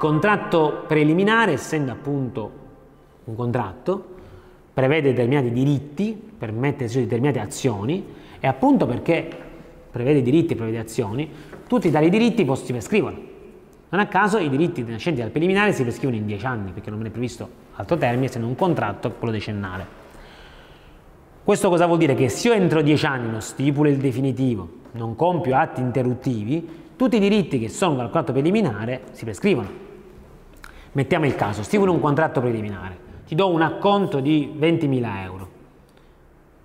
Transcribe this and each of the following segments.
contratto preliminare, essendo appunto un contratto, prevede determinati diritti, permette determinate azioni e appunto perché prevede diritti e prevede azioni, tutti tali diritti si prescrivono. Non a caso i diritti nascenti dal preliminare si prescrivono in 10 anni, perché non viene previsto altro termine, essendo un contratto quello decennale. Questo cosa vuol dire? Che se io entro 10 anni non stipulo il definitivo, non compio atti interruttivi, tutti i diritti che sono dal contratto preliminare si prescrivono. Mettiamo il caso, stipulo un contratto preliminare, ti do un acconto di 20.000 euro.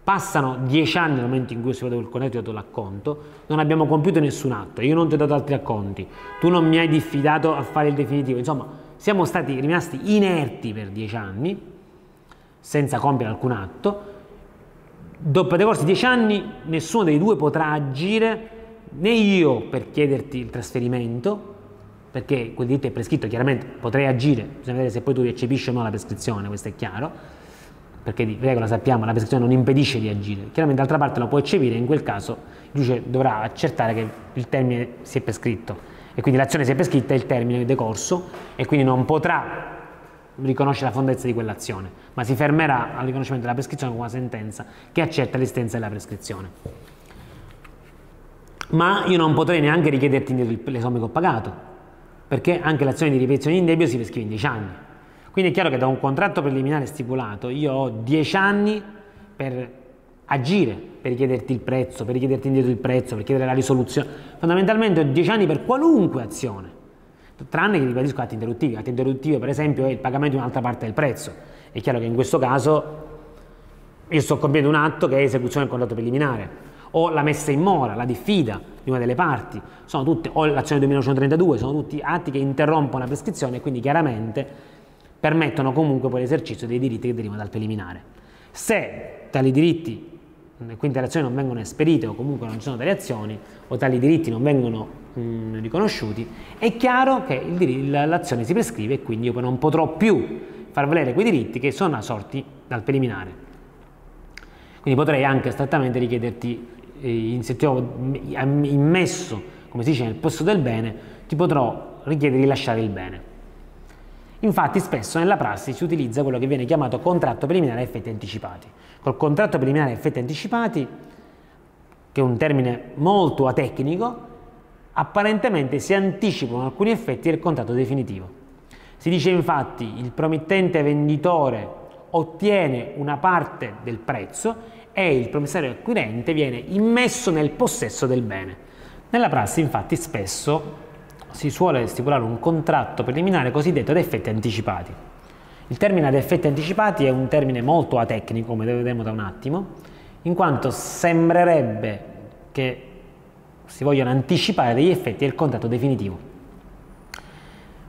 Passano 10 anni dal momento in cui ho stipulato il contratto e ti ho dato l'acconto, non abbiamo compiuto nessun atto, io non ti ho dato altri acconti, tu non mi hai diffidato a fare il definitivo, insomma siamo stati rimasti inerti per 10 anni senza compiere alcun atto, dopo decorsi 10 anni nessuno dei due potrà agire né io per chiederti il trasferimento perché quel diritto è prescritto, chiaramente potrei agire, bisogna vedere se poi tu recepisci o no la prescrizione, questo è chiaro, perché di regola sappiamo la prescrizione non impedisce di agire, chiaramente d'altra parte lo può eccepire, in quel caso il giudice dovrà accertare che il termine si è prescritto. E quindi l'azione si è prescritta e il termine è decorso e quindi non potrà riconoscere la fondezza di quell'azione, ma si fermerà al riconoscimento della prescrizione con una sentenza che accerta l'esistenza della prescrizione. Ma io non potrei neanche richiederti indietro le somme che ho pagato, perché anche l'azione di ripetizione in debito si prescrive in 10 anni. Quindi è chiaro che da un contratto preliminare stipulato io ho 10 anni per agire, per richiederti il prezzo, per richiederti indietro il prezzo, per chiedere la risoluzione. Fondamentalmente ho 10 anni per qualunque azione, tranne che ribadisco atti interruttivi. Atti interruttivi per esempio è il pagamento di un'altra parte del prezzo. È chiaro che in questo caso io sto compiendo un atto che è esecuzione del contratto preliminare o la messa in mora, la diffida di una delle parti, sono tutte, o l'azione 2932, sono tutti atti che interrompono la prescrizione e quindi chiaramente permettono comunque poi l'esercizio dei diritti che derivano dal preliminare. Se tali diritti quindi le azioni non vengono esperite o comunque non ci sono tali azioni o tali diritti non vengono mh, riconosciuti, è chiaro che l'azione si prescrive e quindi io poi non potrò più far valere quei diritti che sono assorti dal preliminare. Quindi potrei anche astrattamente richiederti in, se ti ho immesso, come si dice, nel posto del bene, ti potrò richiedere di rilasciare il bene. Infatti spesso nella prassi si utilizza quello che viene chiamato contratto preliminare a effetti anticipati. Col contratto preliminare a effetti anticipati, che è un termine molto atecnico, apparentemente si anticipano alcuni effetti del contratto definitivo. Si dice infatti il promettente venditore ottiene una parte del prezzo e il promissario acquirente viene immesso nel possesso del bene. Nella prassi infatti spesso si suole stipulare un contratto preliminare cosiddetto ad effetti anticipati. Il termine ad effetti anticipati è un termine molto atecnico, come vedremo da un attimo, in quanto sembrerebbe che si vogliano anticipare degli effetti del contratto definitivo.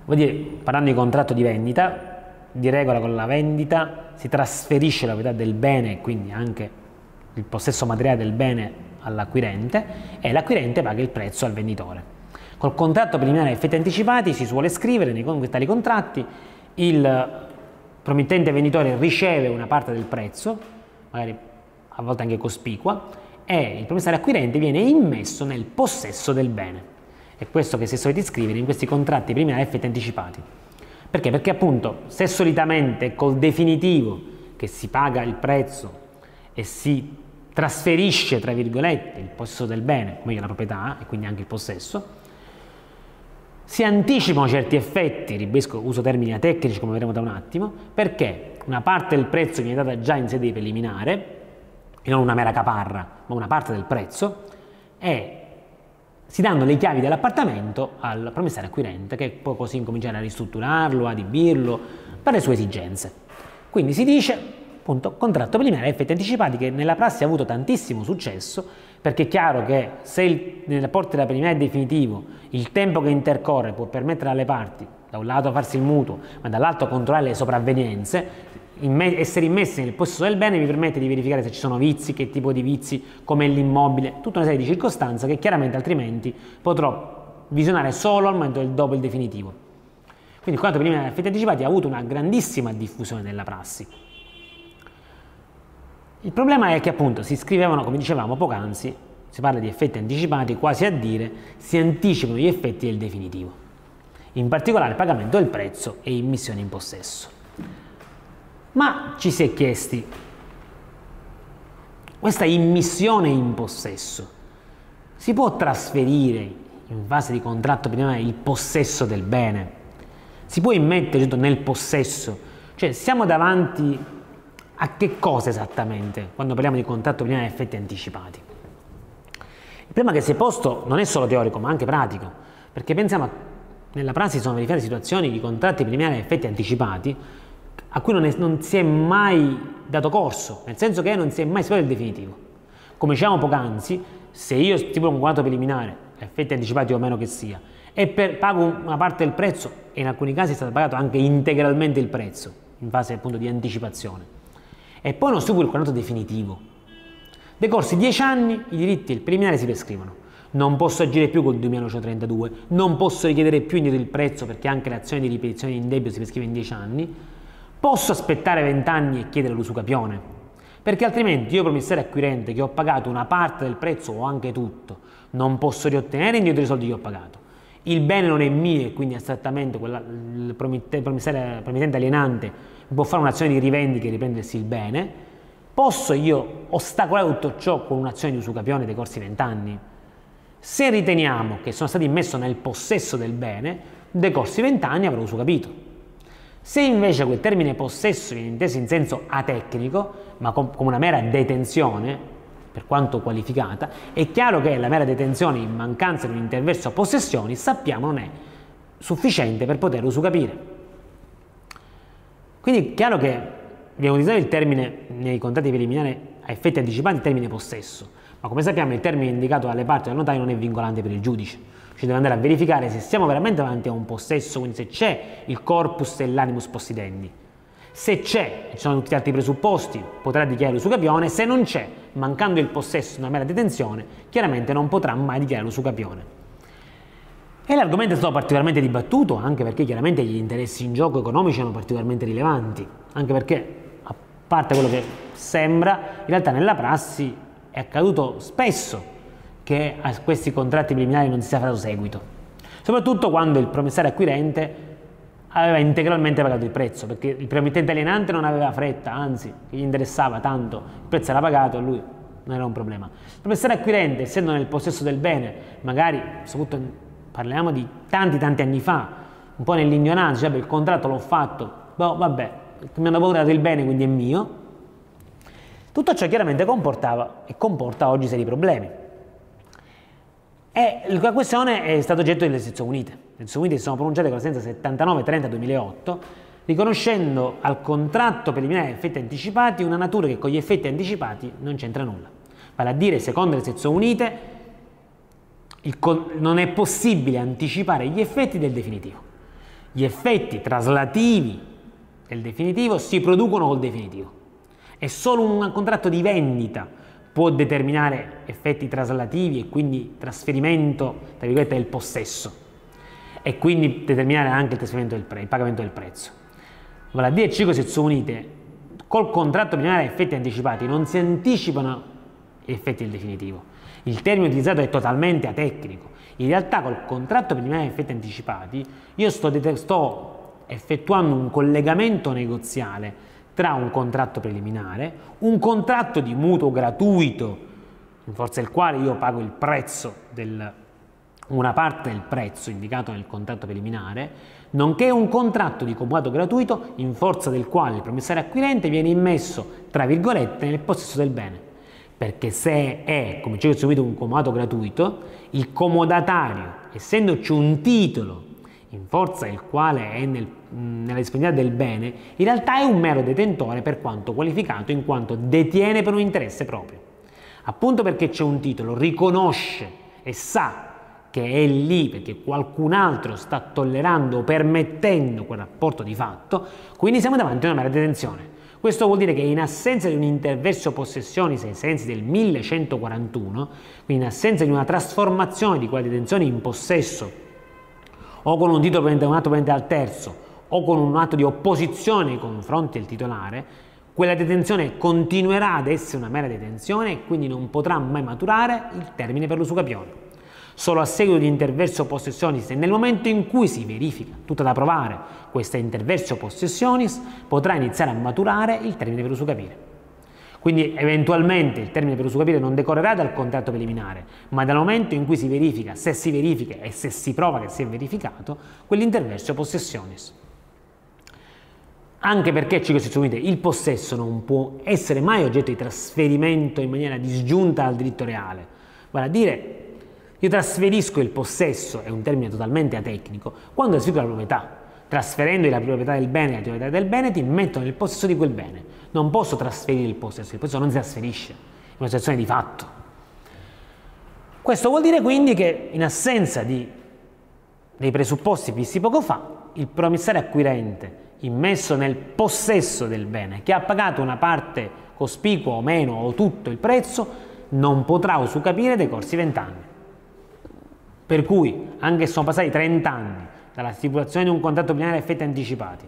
Vuol dire, parlando di contratto di vendita, di regola con la vendita si trasferisce la proprietà del bene, quindi anche il possesso materiale del bene all'acquirente e l'acquirente paga il prezzo al venditore. Col contratto preliminare a effetti anticipati si suole scrivere nei tali contratti il promettente venditore riceve una parte del prezzo, magari a volte anche cospicua, e il promissario acquirente viene immesso nel possesso del bene. È questo che si è soliti scrivere in questi contratti preliminari a effetti anticipati. Perché? Perché appunto se solitamente col definitivo che si paga il prezzo e si trasferisce, tra virgolette, il possesso del bene, come la proprietà e quindi anche il possesso, si anticipano certi effetti, ribadisco, uso termini tecnici come vedremo da un attimo, perché una parte del prezzo viene data già in sede preliminare, e non una mera caparra, ma una parte del prezzo, e si danno le chiavi dell'appartamento al promissario acquirente che può così incominciare a ristrutturarlo, adibirlo per le sue esigenze. Quindi si dice appunto, contratto preliminare a effetti anticipati che nella prassi ha avuto tantissimo successo perché è chiaro che se il, nel rapporto della preliminare è definitivo il tempo che intercorre può permettere alle parti da un lato farsi il mutuo ma dall'altro controllare le sopravvenienze imme essere immessi nel possesso del bene mi permette di verificare se ci sono vizi, che tipo di vizi, come l'immobile, tutta una serie di circostanze che chiaramente altrimenti potrò visionare solo al momento del dopo il definitivo. Quindi il contratto preliminare a effetti anticipati ha avuto una grandissima diffusione nella prassi. Il problema è che appunto si scrivevano, come dicevamo poc'anzi, si parla di effetti anticipati, quasi a dire si anticipano gli effetti del definitivo. in particolare pagamento del prezzo e immissione in possesso. Ma ci si è chiesti, questa immissione in possesso si può trasferire in fase di contratto preliminare il possesso del bene? Si può immettere nel possesso? Cioè siamo davanti a che cosa esattamente quando parliamo di contratto preliminare e effetti anticipati? Il problema che si è posto non è solo teorico ma anche pratico, perché pensiamo a, nella prassi sono verificate situazioni di contratti preliminari e effetti anticipati a cui non, è, non, si è mai dato corso, nel senso che non si è mai spiegato il definitivo. Come dicevamo poc'anzi, se io stipolo un contratto preliminare, effetti anticipati o meno che sia, e per, pago una parte del prezzo, e in alcuni casi è stato pagato anche integralmente il prezzo, in fase appunto di anticipazione, e poi non stipulo il contratto definitivo. Decorsi dieci anni, i diritti del preliminare si prescrivono. Non posso agire più col 2932, non posso richiedere più indietro il prezzo perché anche l'azione di ripetizione in debito si prescrive in dieci anni, Posso aspettare 20 anni e chiedere l'usucapione? Perché altrimenti io promissario acquirente che ho pagato una parte del prezzo o anche tutto, non posso riottenere indietro i soldi che ho pagato. Il bene non è mio e quindi astrattamente quella, il promittente alienante può fare un'azione di rivendica e riprendersi il bene. Posso io ostacolare tutto ciò con un'azione di usucapione dei corsi 20 anni? Se riteniamo che sono stati immesso nel possesso del bene, decorsi 20 anni avrò usufruito. Se invece quel termine possesso viene inteso in senso atecnico, ma come una mera detenzione, per quanto qualificata, è chiaro che la mera detenzione in mancanza di un interverso a possessioni, sappiamo, non è sufficiente per poter usucapire. Quindi è chiaro che abbiamo utilizzato il termine nei contratti preliminari a effetti anticipati, il termine possesso, ma come sappiamo il termine indicato dalle parti del notaio non è vincolante per il giudice ci deve andare a verificare se siamo veramente davanti a un possesso, quindi se c'è il corpus e l'animus possidendi. Se c'è, ci sono tutti gli altri presupposti, potrà dichiarare l'usucapione, se non c'è, mancando il possesso una mera detenzione, chiaramente non potrà mai dichiarare l'usucapione. E l'argomento è stato particolarmente dibattuto, anche perché chiaramente gli interessi in gioco economici erano particolarmente rilevanti, anche perché, a parte quello che sembra, in realtà nella prassi è accaduto spesso che a questi contratti preliminari non si sia fatto seguito, soprattutto quando il promissario acquirente aveva integralmente pagato il prezzo, perché il promittente alienante non aveva fretta, anzi, gli interessava tanto, il prezzo era pagato e lui non era un problema. Il promissario acquirente, essendo nel possesso del bene, magari, soprattutto parliamo di tanti tanti anni fa, un po' nell'ignoranza, cioè il contratto l'ho fatto, boh, vabbè, mi hanno dato il bene, quindi è mio. Tutto ciò chiaramente comportava e comporta oggi seri problemi. E la questione è stata oggetto delle sezioni unite. Le sezioni unite si sono pronunciate con la sentenza 79-30-2008, riconoscendo al contratto preliminare effetti anticipati una natura che con gli effetti anticipati non c'entra nulla. Vale a dire, secondo le sezioni unite, non è possibile anticipare gli effetti del definitivo. Gli effetti traslativi del definitivo si producono col definitivo. È solo un contratto di vendita può determinare effetti traslativi e quindi trasferimento tra virgolette, del possesso e quindi determinare anche il, trasferimento del pre, il pagamento del prezzo. Vale a dire 5 sezioni unite col contratto preliminare a effetti anticipati non si anticipano gli effetti del definitivo. Il termine utilizzato è totalmente atecnico. In realtà col contratto preliminare effetti anticipati io sto, sto effettuando un collegamento negoziale tra un contratto preliminare, un contratto di mutuo gratuito, in forza del quale io pago il prezzo del, una parte del prezzo indicato nel contratto preliminare, nonché un contratto di comodato gratuito in forza del quale il promissario acquirente viene immesso, tra virgolette, nel possesso del bene. Perché se è, come ci subito, un comodato gratuito, il comodatario, essendoci un titolo in forza del quale è nel, nella disponibilità del bene, in realtà è un mero detentore per quanto qualificato in quanto detiene per un interesse proprio. Appunto perché c'è un titolo, riconosce e sa che è lì perché qualcun altro sta tollerando o permettendo quel rapporto di fatto, quindi siamo davanti a una mera detenzione. Questo vuol dire che in assenza di un interverso possessioni ai sensi del 1141, quindi in assenza di una trasformazione di quella detenzione in possesso o con un titolo un atto pendente al terzo o con un atto di opposizione nei confronti del titolare, quella detenzione continuerà ad essere una mera detenzione e quindi non potrà mai maturare il termine per l'usucapione. Solo a seguito di interverso possessionis e nel momento in cui si verifica, tutta da provare, questa interverso possessionis, potrà iniziare a maturare il termine per usufruire. Quindi eventualmente il termine per usufruire non decorrerà dal contratto preliminare, ma dal momento in cui si verifica, se si verifica e se si prova che si è verificato, quell'interverso possessionis. Anche perché, ci costituite, il possesso non può essere mai oggetto di trasferimento in maniera disgiunta al diritto reale. Vale a dire, io trasferisco il possesso, è un termine totalmente atecnico, quando trasferisco la proprietà. Trasferendo la proprietà del bene e la titolarità del bene, ti metto nel possesso di quel bene. Non posso trasferire il possesso, il possesso non si trasferisce, è una situazione di fatto. Questo vuol dire quindi che in assenza di, dei presupposti visti poco fa, il promissario acquirente immesso nel possesso del bene, che ha pagato una parte cospicua o meno o tutto il prezzo, non potrà usucapire decorsi 20 anni. Per cui, anche se sono passati 30 anni dalla stipulazione di un contratto preliminare a effetti anticipati,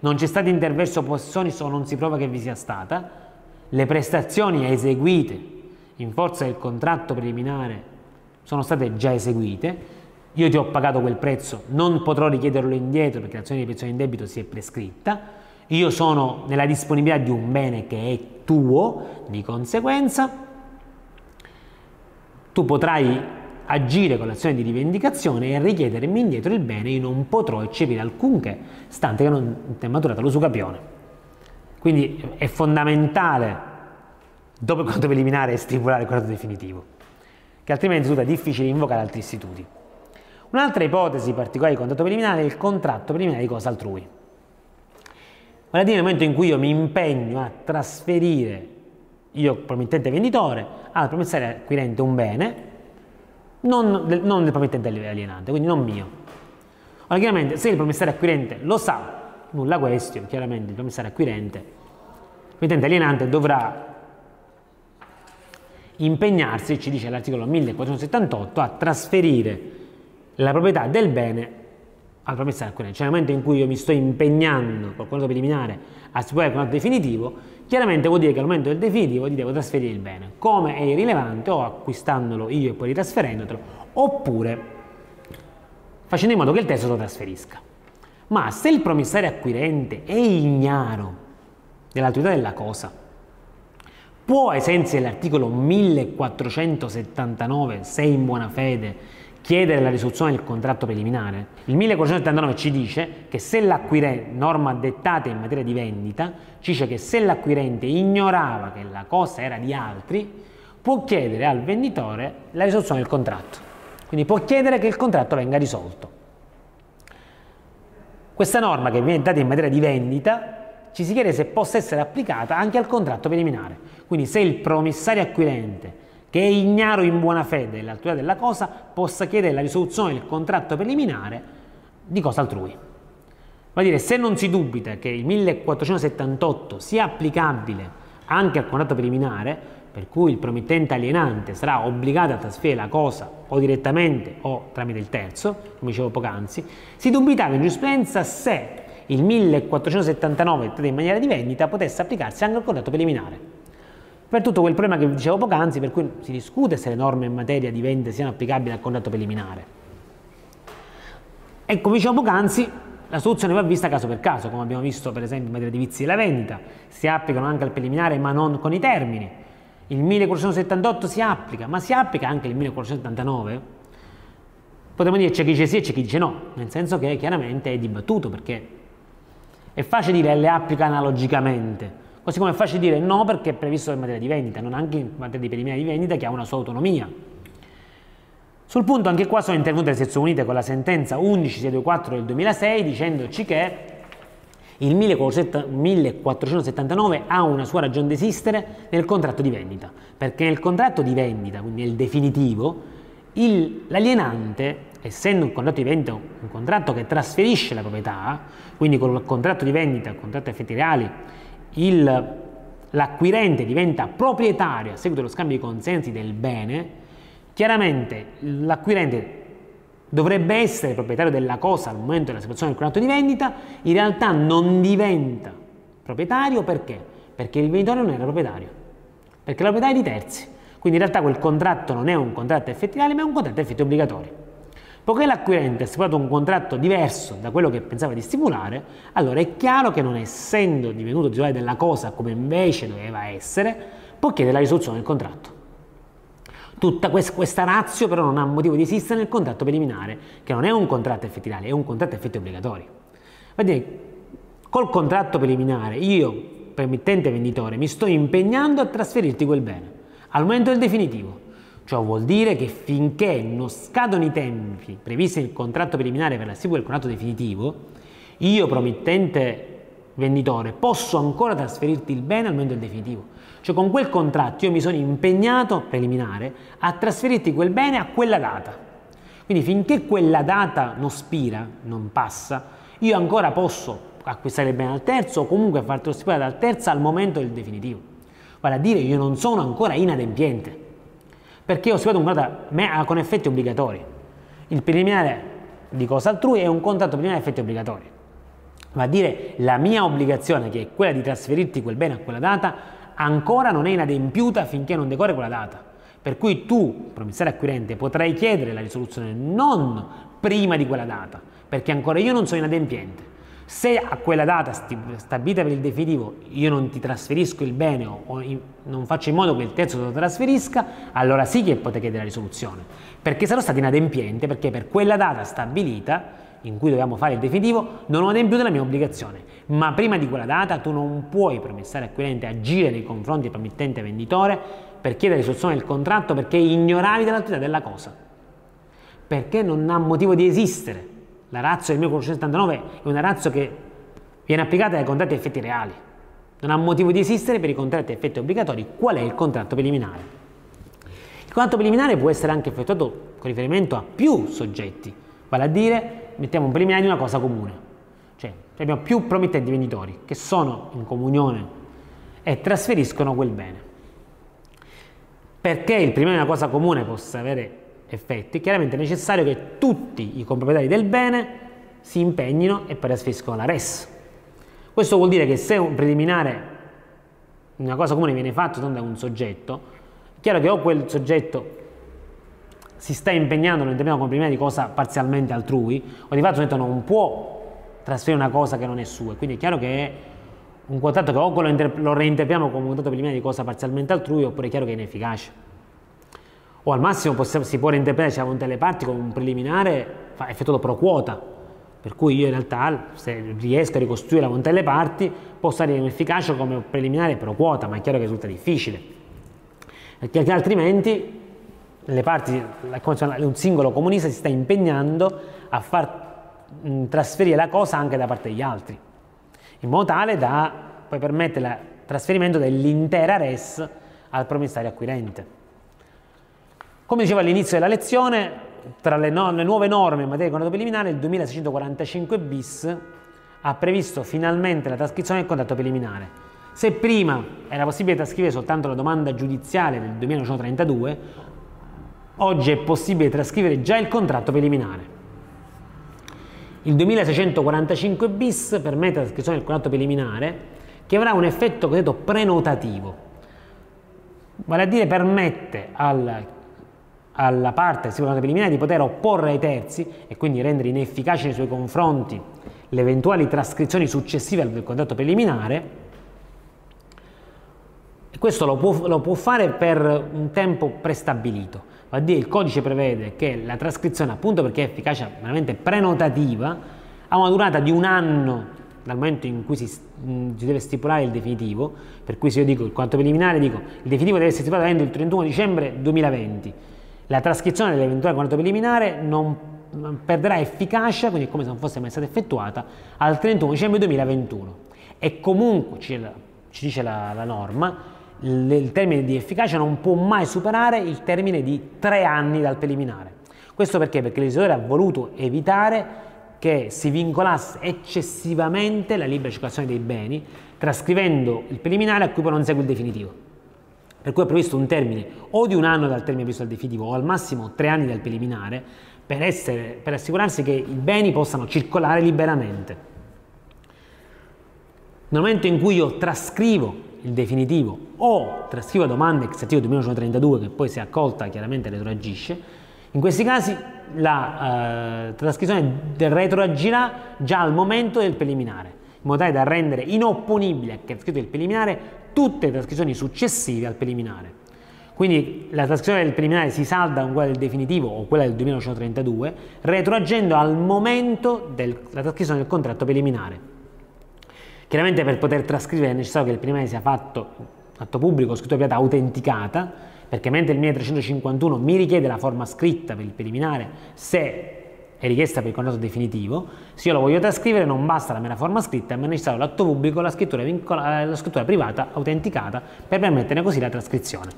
non c'è stato interverso possessioni o non si prova che vi sia stata, le prestazioni eseguite in forza del contratto preliminare sono state già eseguite, io ti ho pagato quel prezzo, non potrò richiederlo indietro perché l'azione di pensione in debito si è prescritta, io sono nella disponibilità di un bene che è tuo, di conseguenza. Tu potrai agire con l'azione di rivendicazione e richiedermi indietro il bene, io non potrò eccepire alcunché, stante che non è maturata l'usucapione. Quindi è fondamentale, dopo il conto preliminare, stipulare il contratto definitivo, che altrimenti risulta difficile invocare altri istituti. Un'altra ipotesi particolare di contratto preliminare è il contratto preliminare di cosa altrui. Vale a dire nel momento in cui io mi impegno a trasferire, io promettente venditore, al promissario acquirente un bene, non del, non del promettente alienante, quindi non mio. Ora chiaramente se il promissario acquirente lo sa, nulla question, chiaramente il promissario acquirente, il promettente alienante dovrà impegnarsi, ci dice l'articolo 1478, a trasferire la proprietà del bene al. Cioè nel momento in cui io mi sto impegnando col contratto preliminare a stipulare il contratto definitivo, chiaramente vuol dire che al momento del definitivo ti devo trasferire il bene. Come è irrilevante o acquistandolo io e poi ritrasferendotelo, oppure facendo in modo che il testo lo trasferisca. Ma se il promissario acquirente è ignaro dell'autorità della cosa, può ai sensi dell'articolo 1479, se in buona fede, chiedere la risoluzione del contratto preliminare. Il 1479 ci dice che se l'acquirente, norma dettata in materia di vendita, ci dice che se l'acquirente ignorava che la cosa era di altri, può chiedere al venditore la risoluzione del contratto. Quindi può chiedere che il contratto venga risolto. Questa norma che viene data in materia di vendita ci si chiede se possa essere applicata anche al contratto preliminare. Quindi se il promissario acquirente che è ignaro in buona fede dell'altura della cosa, possa chiedere la risoluzione del contratto preliminare di cosa altrui. Vuol dire, se non si dubita che il 1478 sia applicabile anche al contratto preliminare, per cui il promettente alienante sarà obbligato a trasferire la cosa o direttamente o tramite il terzo, come dicevo poc'anzi, si dubitava in giurisprudenza se il 1479 in maniera di vendita potesse applicarsi anche al contratto preliminare per tutto quel problema che dicevo poc'anzi, per cui si discute se le norme in materia di vendita siano applicabili al contratto preliminare. E come dicevo poc'anzi, la soluzione va vista caso per caso, come abbiamo visto per esempio in materia di vizi della vendita, si applicano anche al preliminare ma non con i termini. Il 1478 si applica, ma si applica anche il 1479? Potremmo dire c'è chi dice sì e c'è chi dice no, nel senso che chiaramente è dibattuto perché è facile dire le applica analogicamente, Così come è facile dire no perché è previsto in materia di vendita, non anche in materia di preliminare di vendita che ha una sua autonomia. Sul punto anche qua sono intervenute le sezioni unite con la sentenza 11624 del 2006 dicendoci che il 1479 ha una sua ragione di esistere nel contratto di vendita, perché nel contratto di vendita, quindi nel definitivo, l'alienante, essendo un contratto di vendita un contratto che trasferisce la proprietà, quindi con il contratto di vendita, il contratto effetti reali, l'acquirente diventa proprietario a seguito dello scambio di consensi del bene, chiaramente l'acquirente dovrebbe essere proprietario della cosa al momento della situazione del contratto di vendita, in realtà non diventa proprietario perché? Perché il venditore non era proprietario, perché la proprietà è di terzi. Quindi in realtà quel contratto non è un contratto effettivale, ma è un contratto a effetti obbligatori. Poiché l'acquirente ha stipulato un contratto diverso da quello che pensava di stipulare, allora è chiaro che non essendo divenuto titolare della cosa come invece doveva essere, può chiedere la risoluzione del contratto. Tutta questa razio però non ha motivo di esistere nel contratto preliminare, che non è un contratto effettivale, è un contratto a effetti obbligatori. Quindi col contratto preliminare io, per emittente venditore, mi sto impegnando a trasferirti quel bene al momento del definitivo. Ciò vuol dire che finché non scadono i tempi previsti nel contratto preliminare per la stipula del contratto definitivo, io promittente venditore posso ancora trasferirti il bene al momento del definitivo. Cioè con quel contratto io mi sono impegnato preliminare a trasferirti quel bene a quella data. Quindi finché quella data non spira, non passa, io ancora posso acquistare il bene al terzo o comunque fartelo stipulare dal terzo al momento del definitivo. Vale a dire io non sono ancora inadempiente perché ho stipulato un contratto con effetti obbligatori. Il preliminare di cosa altrui è un contratto preliminare a effetti obbligatori. Va a dire la mia obbligazione, che è quella di trasferirti quel bene a quella data, ancora non è inadempiuta finché non decorre quella data. Per cui tu, promissario acquirente, potrai chiedere la risoluzione non prima di quella data, perché ancora io non sono inadempiente. Se a quella data stabilita per il definitivo io non ti trasferisco il bene o non faccio in modo che il terzo te lo trasferisca, allora sì che potete chiedere la risoluzione, perché sarò stato inadempiente, perché per quella data stabilita in cui dobbiamo fare il definitivo non ho adempiuto la mia obbligazione, ma prima di quella data tu non puoi, promissario acquirente, agire nei confronti del promittente venditore per chiedere risoluzione del contratto perché ignoravi dell'attività della cosa, perché non ha motivo di esistere la razza del 1479 è una razza che viene applicata ai contratti a effetti reali. Non ha motivo di esistere per i contratti a effetti obbligatori. Qual è il contratto preliminare? Il contratto preliminare può essere anche effettuato con riferimento a più soggetti, vale a dire mettiamo un preliminare di una cosa comune. Cioè abbiamo più promettenti venditori che sono in comunione e trasferiscono quel bene. Perché il preliminare di una cosa comune possa avere effetti, chiaramente è necessario che tutti i comproprietari del bene si impegnino e trasferiscono la res. Questo vuol dire che se un preliminare, una cosa comune viene fatta da un soggetto, è chiaro che o quel soggetto si sta impegnando nell'interpretazione come preliminare di cosa parzialmente altrui, o di fatto il soggetto non può trasferire una cosa che non è sua, quindi è chiaro che è un contratto che o lo reinterpretiamo come un contratto preliminare di cosa parzialmente altrui, oppure è chiaro che è inefficace o al massimo possiamo, si può reinterpretare diciamo, un teleparti con un preliminare effettuato pro quota, per cui io in realtà se riesco a ricostruire la volontà delle parti posso avere un'efficacia come preliminare pro quota, ma è chiaro che risulta difficile, perché altrimenti le parti, un singolo comunista si sta impegnando a far trasferire la cosa anche da parte degli altri, in modo tale da poi permettere il trasferimento dell'intera res al promissario acquirente. Come dicevo all'inizio della lezione, tra le, no le, nuove norme in materia di contratto preliminare, il 2645 bis ha previsto finalmente la trascrizione del contratto preliminare. Se prima era possibile trascrivere soltanto la domanda giudiziale del 2932, oggi è possibile trascrivere già il contratto preliminare. Il 2645 bis permette la trascrizione del contratto preliminare che avrà un effetto cosiddetto prenotativo, vale a dire permette al alla parte del preliminare di poter opporre ai terzi e quindi rendere inefficaci nei suoi confronti le eventuali trascrizioni successive al contratto preliminare e questo lo può, lo può, fare per un tempo prestabilito. Va a dire il codice prevede che la trascrizione, appunto perché è efficacia veramente prenotativa, ha una durata di un anno dal momento in cui si, mh, si, deve stipulare il definitivo, per cui se io dico il contratto preliminare, dico il definitivo deve essere stipulato entro il 31 dicembre 2020, la trascrizione dell'eventuale contratto preliminare non perderà efficacia, quindi come se non fosse mai stata effettuata, al 31 dicembre 2021. E comunque, ci, dice la, la norma, il, termine di efficacia non può mai superare il termine di tre anni dal preliminare. Questo perché? Perché il ha voluto evitare che si vincolasse eccessivamente la libera circolazione dei beni, trascrivendo il preliminare a cui poi non segue il definitivo per cui è previsto un termine o di un anno dal termine previsto dal definitivo o al massimo tre anni dal preliminare per, essere, per assicurarsi che i beni possano circolare liberamente. Nel momento in cui io trascrivo il definitivo o trascrivo domanda ex articolo 2132 che poi se accolta chiaramente retroagisce, in questi casi la eh, trascrizione retroagirà già al momento del preliminare, in modo tale da rendere inopponibile a chi ha scritto il preliminare tutte le trascrizioni successive al preliminare. Quindi la trascrizione del preliminare si salda con quella del definitivo o quella del 2932, retroagendo al momento della trascrizione del contratto preliminare. Chiaramente per poter trascrivere è necessario che il preliminare sia fatto atto pubblico, scritto piata autenticata, perché mentre il 1351 mi richiede la forma scritta per il preliminare se è richiesta per il contratto definitivo, se io lo voglio trascrivere non basta la mera forma scritta, ma è necessario l'atto pubblico, la scrittura, la scrittura privata autenticata per permettere così la trascrizione.